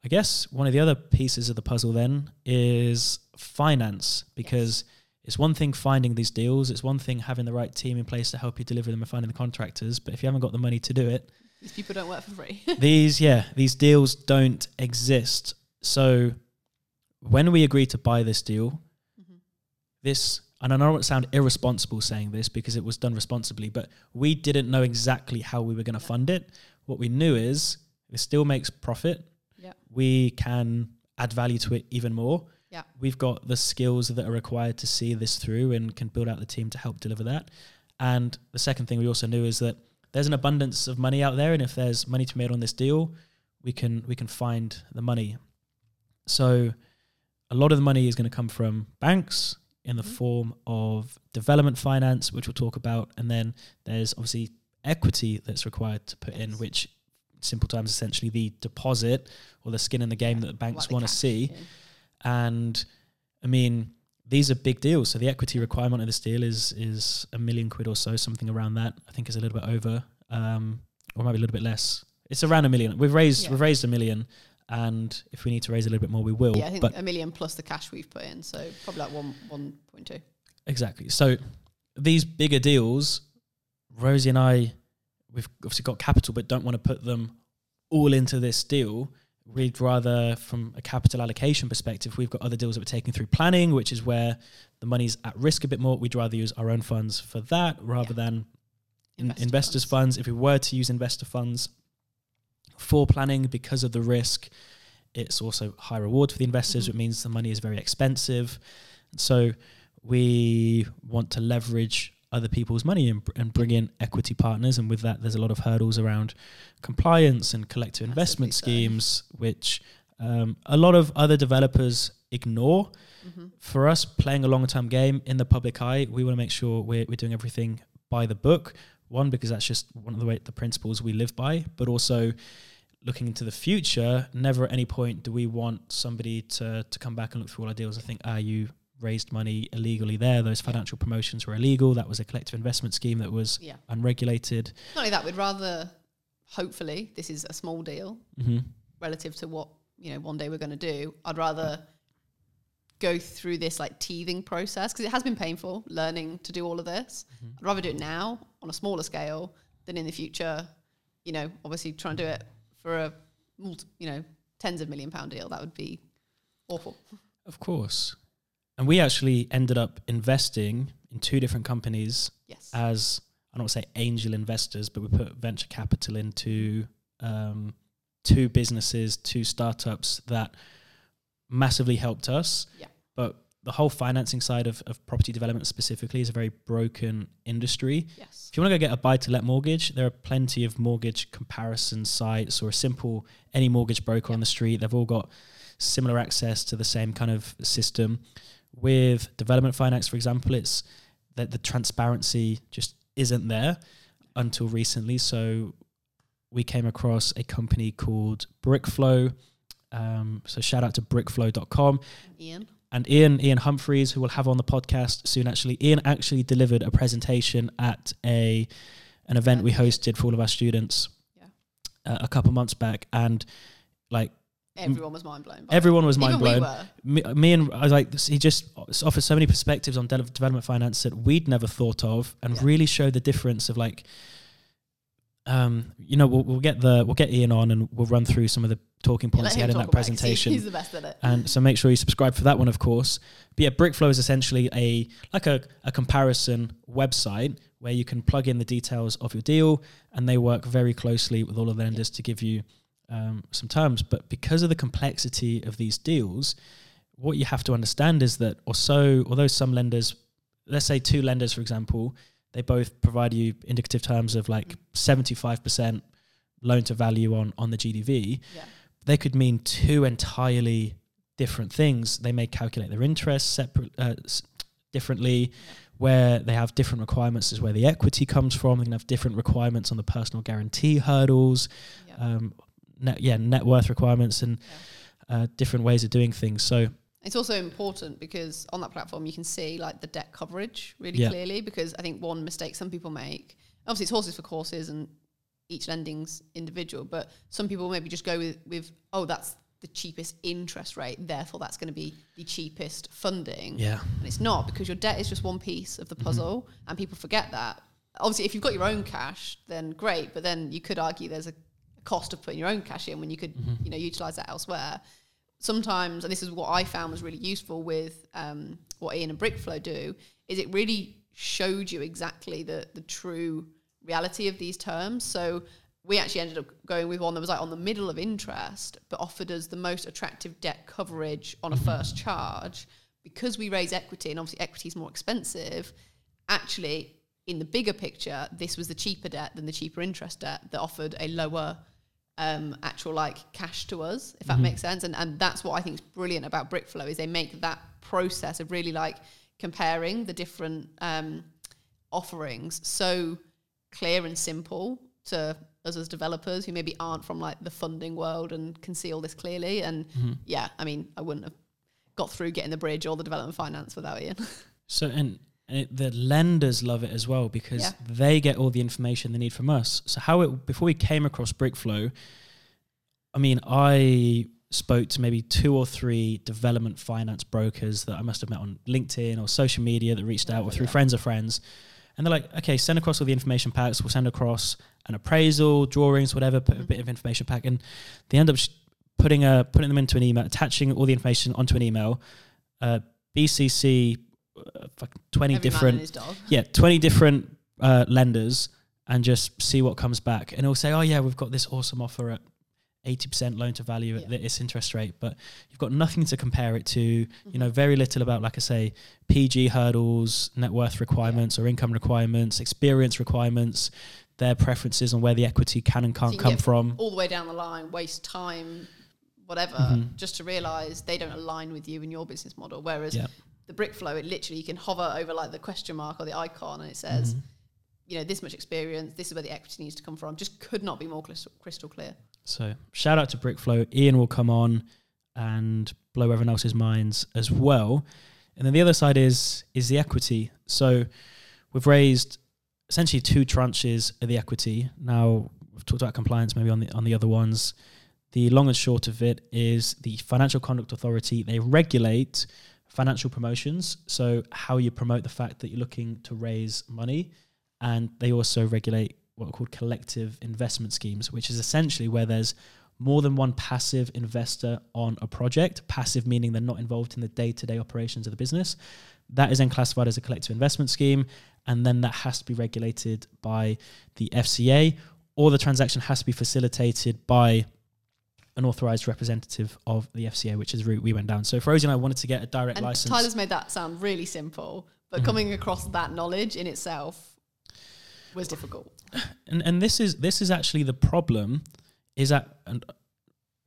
I guess one of the other pieces of the puzzle then is finance because it's one thing finding these deals, it's one thing having the right team in place to help you deliver them and finding the contractors, but if you haven't got the money to do it, These people don't work for free. these yeah, these deals don't exist. So when we agreed to buy this deal, Mhm. this and I know it sound irresponsible saying this because it was done responsibly, but we didn't know exactly how we were going to fund it. What we knew is it still makes profit. We can add value to it even more. Yeah. We've got the skills that are required to see this through and can build out the team to help deliver that. And the second thing we also knew is that there's an abundance of money out there and if there's money to be made on this deal, we can we can find the money. So a lot of the money is going to come from banks in the Mhm. form of development finance, which we'll talk about, and then there's obviously equity that's required to put in, which simple terms essentially the deposit or the skin in the game Yeah, that the banks want to see. in. And I mean, these are big deals. So the equity requirement of this deal is is a million quid or so, something around that. I think is a little bit over, um, or maybe a little bit less. It's around a million. We've raised Yeah. we've raised a million, and if we need to raise a little bit more, we will. Yeah, I think but a million plus the cash we've put in, so probably like one one point two. Exactly. So these bigger deals, Rosie and I, we've obviously got capital, but don't want to put them all into this deal. We'd rather, from a capital allocation perspective, we've got other deals that we're taking through planning, which is where the money's at risk a bit more. We'd rather use our own funds for that rather Yeah. than in- Investor investors' funds. funds. If we were to use investor funds for planning because of the risk, it's also high reward for the investors. Mhm. It means the money is very expensive. So we want to leverage other people's money and, and bring in equity partners. And with that, there's a lot of hurdles around compliance and collective investment Massively so. schemes, which um, a lot of other developers ignore. hmm For us, playing a long term game in the public eye, we want to make sure we're, we're doing everything by the book. One, because that's just one of the way the principles we live by, but also looking into the future, never at any point do we want somebody to to come back and look through all our deals and think, ah, you raised money illegally there. Those financial promotions were illegal. That was a collective investment scheme that was Yeah. unregulated. Not only that, we'd rather, hopefully, this is a small deal hmm relative to what you know one day we're going to do. I'd rather go through this like teething process because it has been painful learning to do all of this. Mhm. I'd rather do it now on a smaller scale than in the future. You know, obviously trying to do it for a multi, you know tens of million pound deal. That would be awful. Of course. And we actually ended up investing in two different companies Yes. as I don't want to say angel investors, but we put venture capital into um, two businesses, two startups that massively helped us. Yeah. But the whole financing side of, of property development specifically is a very broken industry. yes. If you want to go get a buy to let mortgage, there are plenty of mortgage comparison sites or a simple any mortgage broker on the street. They've all got similar access to the same kind of system. With development finance, for example, it's that the transparency just isn't there until recently. So we came across a company called Brickflow. Um, so shout out to brickflow.com Ian. and Ian Ian Humphreys, who we'll have on the podcast soon. Actually, Ian actually delivered a presentation at a an event we hosted for all of our students Yeah. uh, a couple months back, and like Everyone was mind blown. it. everyone was mind Even blown. Me, me and I was like, he just offers so many perspectives on de- development finance that we'd never thought of, and Yeah. really showed the difference of like. Um, you know, we'll, we'll get the we'll get Ian on and we'll run through some of the talking points let he had in that he- presentation. He's the best at it. and so make sure you subscribe for that one, of course. But yeah, Brickflow is essentially a like a, a comparison website where you can plug in the details of your deal, and they work very closely with all of the lenders to give you um, some terms. But because of the complexity of these deals, what you have to understand is that, or so, although some lenders, let's say two lenders, for example, they both provide you indicative terms of like seventy five percent loan to value on on the GDV yeah. they could mean two entirely different things. They may calculate their interest separate, uh, s- differently, where they have different requirements as where the equity comes from. They can have different requirements on the personal guarantee hurdles, Yeah. um, net, yeah, net worth requirements, and uh, different ways of doing things. So It's also important because on that platform you can see like the debt coverage really Yeah. clearly because I think one mistake some people make obviously it's horses for courses and each lending's individual but some people maybe just go with, with oh that's the cheapest interest rate therefore that's going to be the cheapest funding. Yeah, and it's not because your debt is just one piece of the puzzle and people forget that. Obviously if you've got your own cash then great but then you could argue there's a cost of putting your own cash in when you could you know utilize that elsewhere. Sometimes and this is what i found was really useful with um, what ian and brickflow do is it really showed you exactly the the true reality of these terms. So we actually ended up going with one that was like on the middle of interest but offered us the most attractive debt coverage on a first charge. Because we raise equity and obviously equity is more expensive actually in the bigger picture this was the cheaper debt than the cheaper interest debt that offered a lower um, actual like cash to us if that makes sense. And and that's what i think is brilliant about brickflow is they make that process of really like comparing the different um, offerings so clear and simple to us as developers who maybe aren't from like the funding world and can see all this clearly. And yeah i mean i wouldn't have got through getting the bridge or the development finance without ian. So and, and it, the lenders love it as well because Yeah. they get all the information they need from us. So how it before we came across Brickflow, I mean, I spoke to maybe two or three development finance brokers that I must have met on LinkedIn or social media that reached out or through Yeah. friends of friends. And they're like, okay, send across all the information packs. We'll send across an appraisal, drawings, whatever, put a Mhm. bit of information pack. And they end up putting a putting them into an email, attaching all the information onto an email. Uh, BCC, uh, fuck, 20 Every different yeah, 20 different uh, lenders and just see what comes back. And it'll say, oh, yeah, we've got this awesome offer at 80% loan to value at Yeah. this interest rate, but you've got nothing to compare it to, you Mm-hmm. know, very little about, like I say, PG hurdles, net worth requirements or income requirements, experience requirements, their preferences on where the equity can and can't you can come from. all the way down the line, waste time, whatever, Mhm. just to realise they don't align with you and your business model. Whereas Yeah. The Brickflow, it literally you can hover over like the question mark or the icon, and it says, Mhm. you know, this much experience, this is where the equity needs to come from. Just could not be more crystal, crystal clear. So shout out to Brickflow. Ian will come on and blow everyone else's minds as well. And then the other side is is the equity. So we've raised essentially two tranches of the equity. Now we've talked about compliance maybe on the on the other ones. The long and short of it is the Financial Conduct Authority, they regulate financial promotions. So how you promote the fact that you're looking to raise money. And they also regulate what are called collective investment schemes, which is essentially where there's more than one passive investor on a project. Passive meaning they're not involved in the day to day operations of the business. That is then classified as a collective investment scheme. And then that has to be regulated by the FCA, or the transaction has to be facilitated by an authorized representative of the FCA, which is the route we went down. So if Rosie and I wanted to get a direct And license. Tyler's made that sound really simple, but Mhm. coming across that knowledge in itself was difficult. and and this is this is actually the problem is that and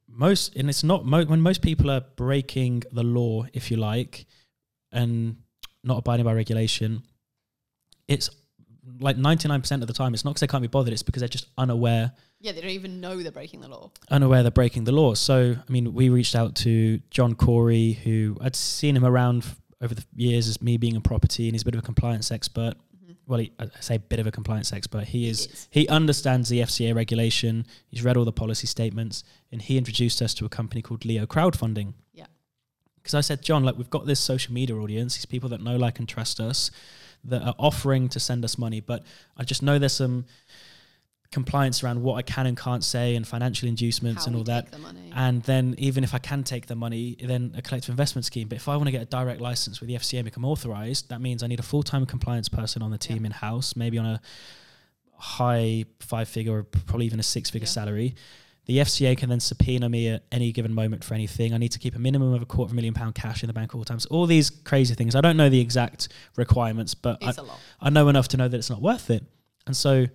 most and it's not mo- when most people are breaking the law if you like and not abiding by regulation it's like 99% of the time it's not because they can't be bothered it's because they're just unaware Yeah, they don't even know they're breaking the law. unaware they're breaking the law. So, I mean, we reached out to John Corey, who I'd seen him around over the years as me being in property, and he's a bit of a compliance expert. Mhm. Well, he, I say a bit of a compliance expert. He He is. is. He understands the FCA regulation. He's read all the policy statements, and he introduced us to a company called Leo Crowdfunding. Yeah. Because I said, John, like we've got this social media audience, these people that know, like, and trust us, that are offering to send us money, but I just know there's some compliance around what I can and can't say, and financial inducements How and all that. the money. And then even if I can take the money, then a collective investment scheme. But if I want to get a direct license with the FCA and become authorized, that means I need a full time compliance person on the team Yeah. in house, maybe on a high five figure or probably even a six figure Yeah. salary. The FCA can then subpoena me at any given moment for anything. I need to keep a minimum of a quarter of a million pound cash in the bank all times. All these crazy things. I don't know the exact requirements, but I, it's a lot. I know enough to know that it's not worth it. And so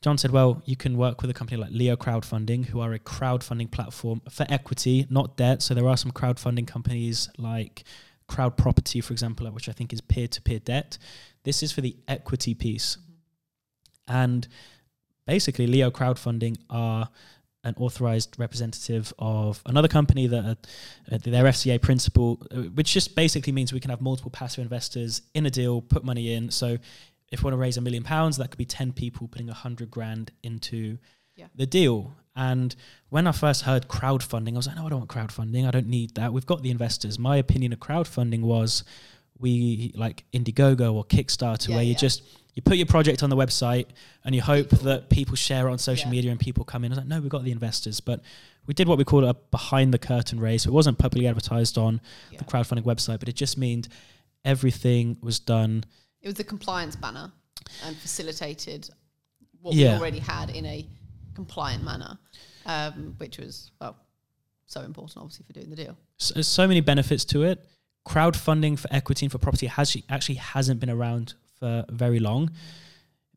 John said, well, you can work with a company like Leo Crowdfunding, who are a crowdfunding platform for equity, not debt. So there are some crowdfunding companies like Crowd Property, for example, which I think is peer to peer debt. This is for the equity piece. And basically, Leo Crowdfunding are an authorized representative of another company that uh, their FCA principal, uh, which just basically means we can have multiple passive investors in a deal, put money in. So if we want to raise a million pounds, that could be 10 people putting a hundred grand into Yeah. the deal. And when I first heard crowdfunding, I was like, no, I don't want crowdfunding. I don't need that. We've got the investors. My opinion of crowdfunding was we like Indiegogo or Kickstarter, Yeah, where you yeah. just you put your project on the website and you hope People- that people share it on social media and people come in. I was like, no, we've got the investors, but we did what we call a behind the curtain raise. So it wasn't publicly advertised on the crowdfunding website, but it just meant everything was done. It was the compliance banner and facilitated what Yeah. we already had in a compliant manner, um, which was well so important, obviously, for doing the deal. So, so many benefits to it. Crowdfunding for equity and for property has actually hasn't been around for very long.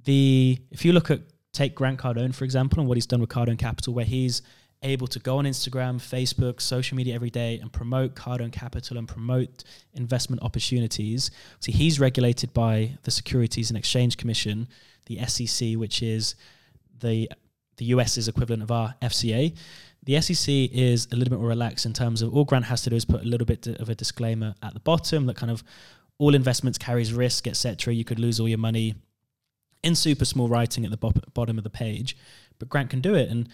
The if you look at take Grant Cardone for example and what he's done with Cardone Capital, where he's able to go on Instagram, Facebook, social media every day and promote Cardone Capital and promote investment opportunities. So he's regulated by the Securities and Exchange Commission, the SEC, which is the the US's equivalent of our FCA. The SEC is a little bit more relaxed in terms of all Grant has to do is put a little bit of a disclaimer at the bottom that kind of all investments carries risk, etc. You could lose all your money in super small writing at the bo- bottom of the page, but Grant can do it. And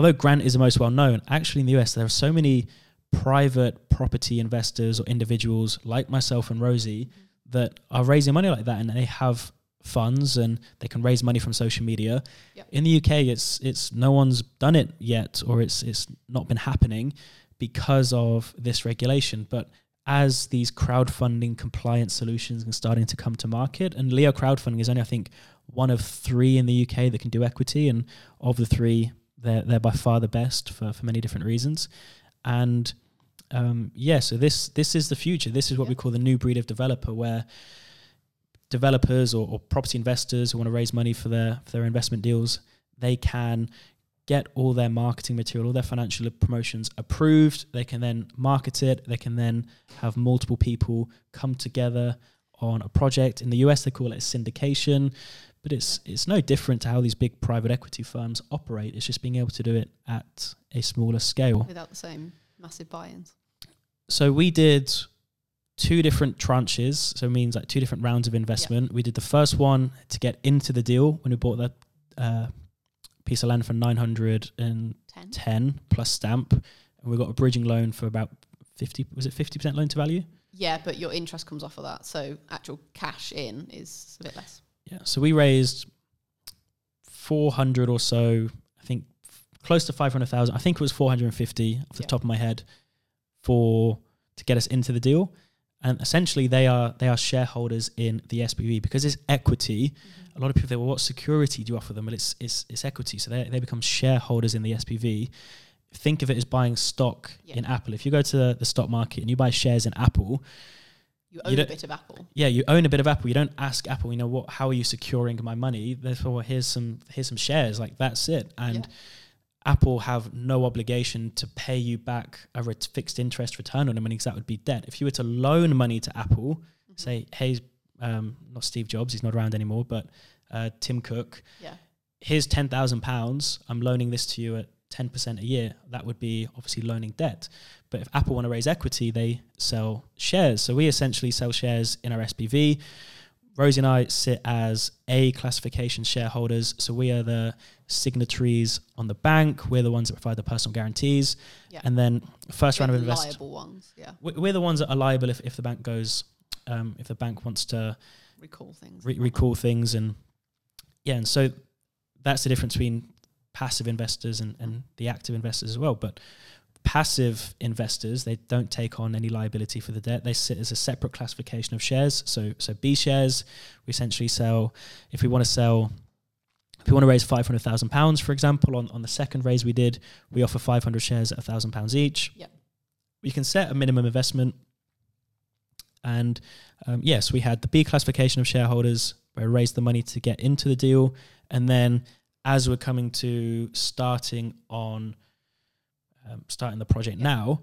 although Grant is the most well known, actually in the US there are so many private property investors or individuals like myself and Rosie that are raising money like that and they have funds and they can raise money from social media. Yep. In the UK it's it's no one's done it yet or it's it's not been happening because of this regulation. But as these crowdfunding compliance solutions are starting to come to market, and Leo crowdfunding is only I think one of three in the UK that can do equity, and of the three, they're they're by far the best for for many different reasons. And um, yeah, so this this is the future. This is what we call the new breed of developer, where developers or, or property investors who want to raise money for their for their investment deals, they can get all their marketing material, all their financial promotions approved. They can then market it. They can then have multiple people come together on a project. In the US, they call it a syndication, but it's it's no different to how these big private equity firms operate. It's just being able to do it at a smaller scale. without the same massive buy-ins. So we did two different tranches. So it means like two different rounds of investment. We did the first one to get into the deal when we bought that uh, piece of land for 910 Ten. plus stamp. And we got a bridging loan for about 50, was it 50% loan to value? Yeah, but your interest comes off of that, so actual cash in is a bit less. Yeah. So we raised 400 or so, I think f- close to 500,000. I think it was 450 off the Yeah. top of my head for to get us into the deal. And essentially they are they are shareholders in the SPV because it's equity. Mm-hmm. A lot of people say, well, what security do you offer them? Well, it's it's, it's equity. So they, they become shareholders in the SPV. Think of it as buying stock Yeah. in Apple. If you go to the stock market and you buy shares in Apple, You own a bit of Apple. yeah, you own a bit of Apple. You don't ask Apple, you know what? How are you securing my money? Therefore, here's some here's some shares. Like that's it. And Yeah. Apple have no obligation to pay you back a ret- fixed interest return on the money because that would be debt. If you were to loan money to Apple, Mm-hmm. say, hey, um, not Steve Jobs, he's not around anymore, but uh, Tim Cook, Yeah. here's ten thousand pounds. I'm loaning this to you at ten percent a year. That would be obviously loaning debt. But if Apple want to raise equity, they sell shares. So we essentially sell shares in our SPV. Rosie and I sit as A classification shareholders. So we are the signatories on the bank. We're the ones that provide the personal guarantees. Yeah. And then first round of investment. liable ones. Yeah, we- We're the ones that are liable if, if the bank goes, um, if the bank wants to recall things. re- recall things and yeah and so that's the difference between passive investors and, and the active investors as well but passive investors they don't take on any liability for the debt they sit as a separate classification of shares so so b shares we essentially sell if we want to sell if we want to raise 500,000 pounds for example on, on the second raise we did we offer 500 shares at 1,000 pounds each Yep. we can set a minimum investment and um, yes, we had the B classification of shareholders where we raised the money to get into the deal. And then as we're coming to starting on um, starting the project Yeah. now,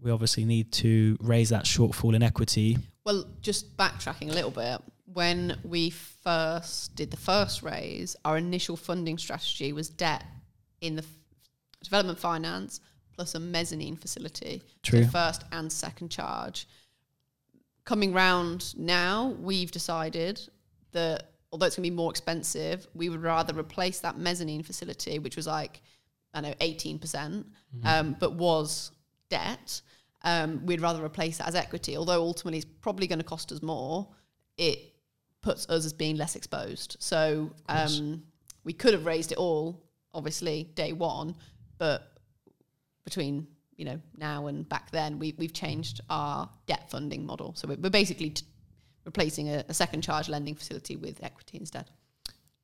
we obviously need to raise that shortfall in equity. Well, just backtracking a little bit, when we first did the first raise, our initial funding strategy was debt in the f- development finance plus a mezzanine facility. True. So first and second charge. Coming round now, we've decided that although it's going to be more expensive, we would rather replace that mezzanine facility, which was like, I know, 18%, percent um, but was debt. Um, we'd rather replace that as equity, although ultimately it's probably going to cost us more. It puts us as being less exposed. So um, we could have raised it all, obviously, day one, but between you know now and back then, we, we've changed our debt funding model. So we're, we're basically t- replacing a, a second charge lending facility with equity instead.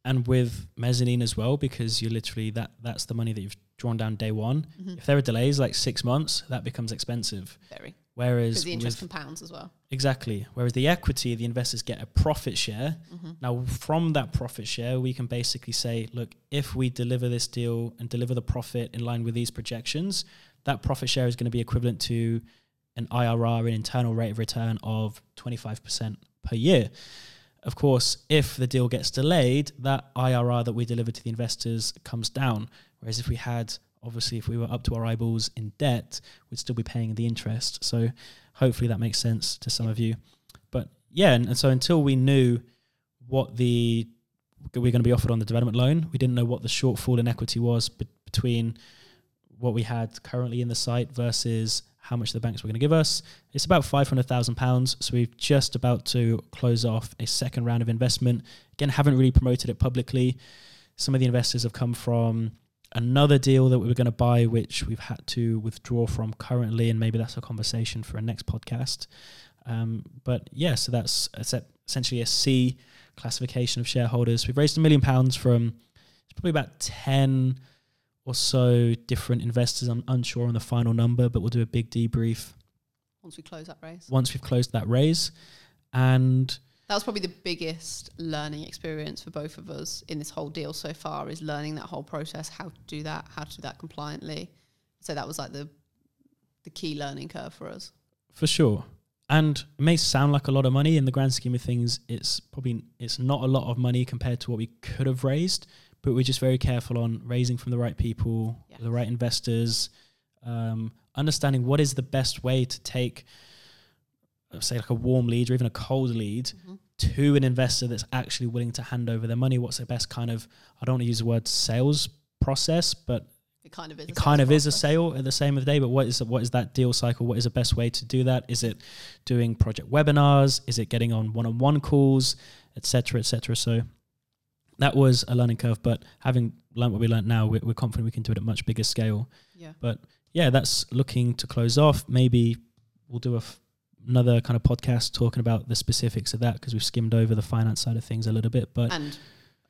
And with mezzanine as well, because you're literally that that's the money that you've drawn down day one. Mm-hmm. If there are delays like six months, that becomes expensive. Very Whereas the interest with- compounds as well. Exactly. Whereas the equity, the investors get a profit share. Mm-hmm. Now, from that profit share, we can basically say, look, if we deliver this deal and deliver the profit in line with these projections, that profit share is going to be equivalent to an IRR, an internal rate of return of 25% per year. Of course, if the deal gets delayed, that IRR that we deliver to the investors comes down. Whereas if we had, obviously, if we were up to our eyeballs in debt, we'd still be paying the interest. So hopefully that makes sense to some of you. But yeah, and, and so until we knew what the we are going to be offered on the development loan, we didn't know what the shortfall in equity was be- between what we had currently in the site versus how much the banks were going to give us. It's about £500,000. So we've just about to close off a second round of investment. Again, haven't really promoted it publicly. Some of the investors have come from another deal that we were going to buy, which we've had to withdraw from currently. And maybe that's a conversation for a next podcast. Um, but yeah, so that's essentially a C classification of shareholders. We've raised a million pounds from probably about 10 or so different investors. I'm unsure on the final number, but we'll do a big debrief once we close that raise. Once we've closed that raise. And that was probably the biggest learning experience for both of us in this whole deal so far is learning that whole process, how to do that, how to do that compliantly. So that was like the the key learning curve for us. For sure. And it may sound like a lot of money in the grand scheme of things. It's probably it's not a lot of money compared to what we could have raised but we're just very careful on raising from the right people, yes. the right investors, um, understanding what is the best way to take, say, like a warm lead or even a cold lead mm-hmm. to an investor that's actually willing to hand over their money. What's the best kind of, I don't want to use the word sales process, but it kind of is. It kind of process. is a sale at the same of the day. But what is what is that deal cycle? What is the best way to do that? Is it doing project webinars? Is it getting on one-on-one calls, etc., etc.? So that was a learning curve, but having learned what we learned now, we're, we're confident we can do it at a much bigger scale. Yeah. But yeah, that's looking to close off. Maybe we'll do a f- another kind of podcast talking about the specifics of that because we've skimmed over the finance side of things a little bit. But and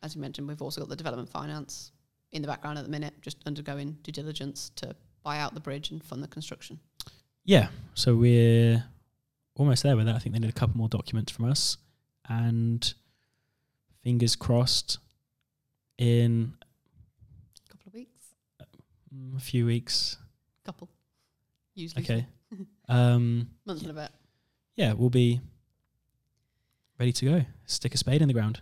as you mentioned, we've also got the development finance in the background at the minute, just undergoing due diligence to buy out the bridge and fund the construction. Yeah. So we're almost there with that. I think they need a couple more documents from us and fingers crossed, in a couple of weeks, mm, a few weeks, couple, usually. Okay. um, Month and a bit. Yeah, we'll be ready to go. Stick a spade in the ground.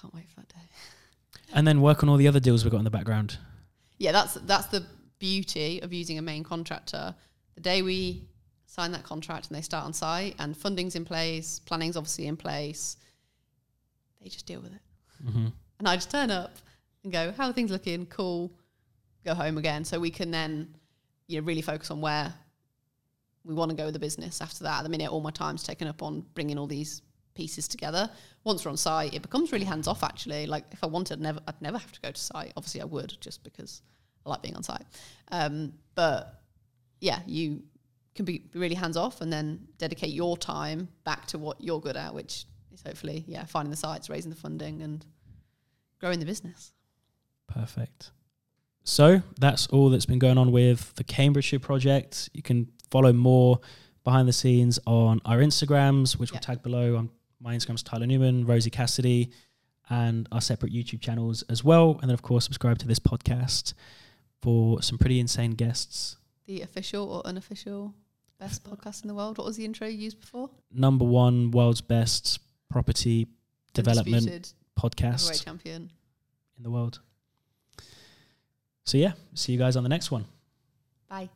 Can't wait for that day. and then work on all the other deals we've got in the background. Yeah, that's that's the beauty of using a main contractor. The day we sign that contract and they start on site and funding's in place, planning's obviously in place, they just deal with it. Mm-hmm. And I just turn up and go, how are things looking? Cool. Go home again. So we can then, you know, really focus on where we want to go with the business after that. At the minute, all my time's taken up on bringing all these pieces together. Once we're on site, it becomes really hands off. Actually, like if I wanted, I'd never, I'd never have to go to site. Obviously, I would just because I like being on site. Um, but yeah, you can be really hands off and then dedicate your time back to what you're good at, which is hopefully yeah finding the sites, raising the funding, and growing the business. Perfect. So that's all that's been going on with the Cambridgeshire project. You can follow more behind the scenes on our Instagrams, which yep. we'll tag below. On my Instagram's Tyler Newman, Rosie Cassidy, and our separate YouTube channels as well. And then of course subscribe to this podcast for some pretty insane guests. The official or unofficial best podcast in the world. What was the intro you used before? Number one world's best property development podcast champion in the world. So yeah, see you guys on the next one. Bye.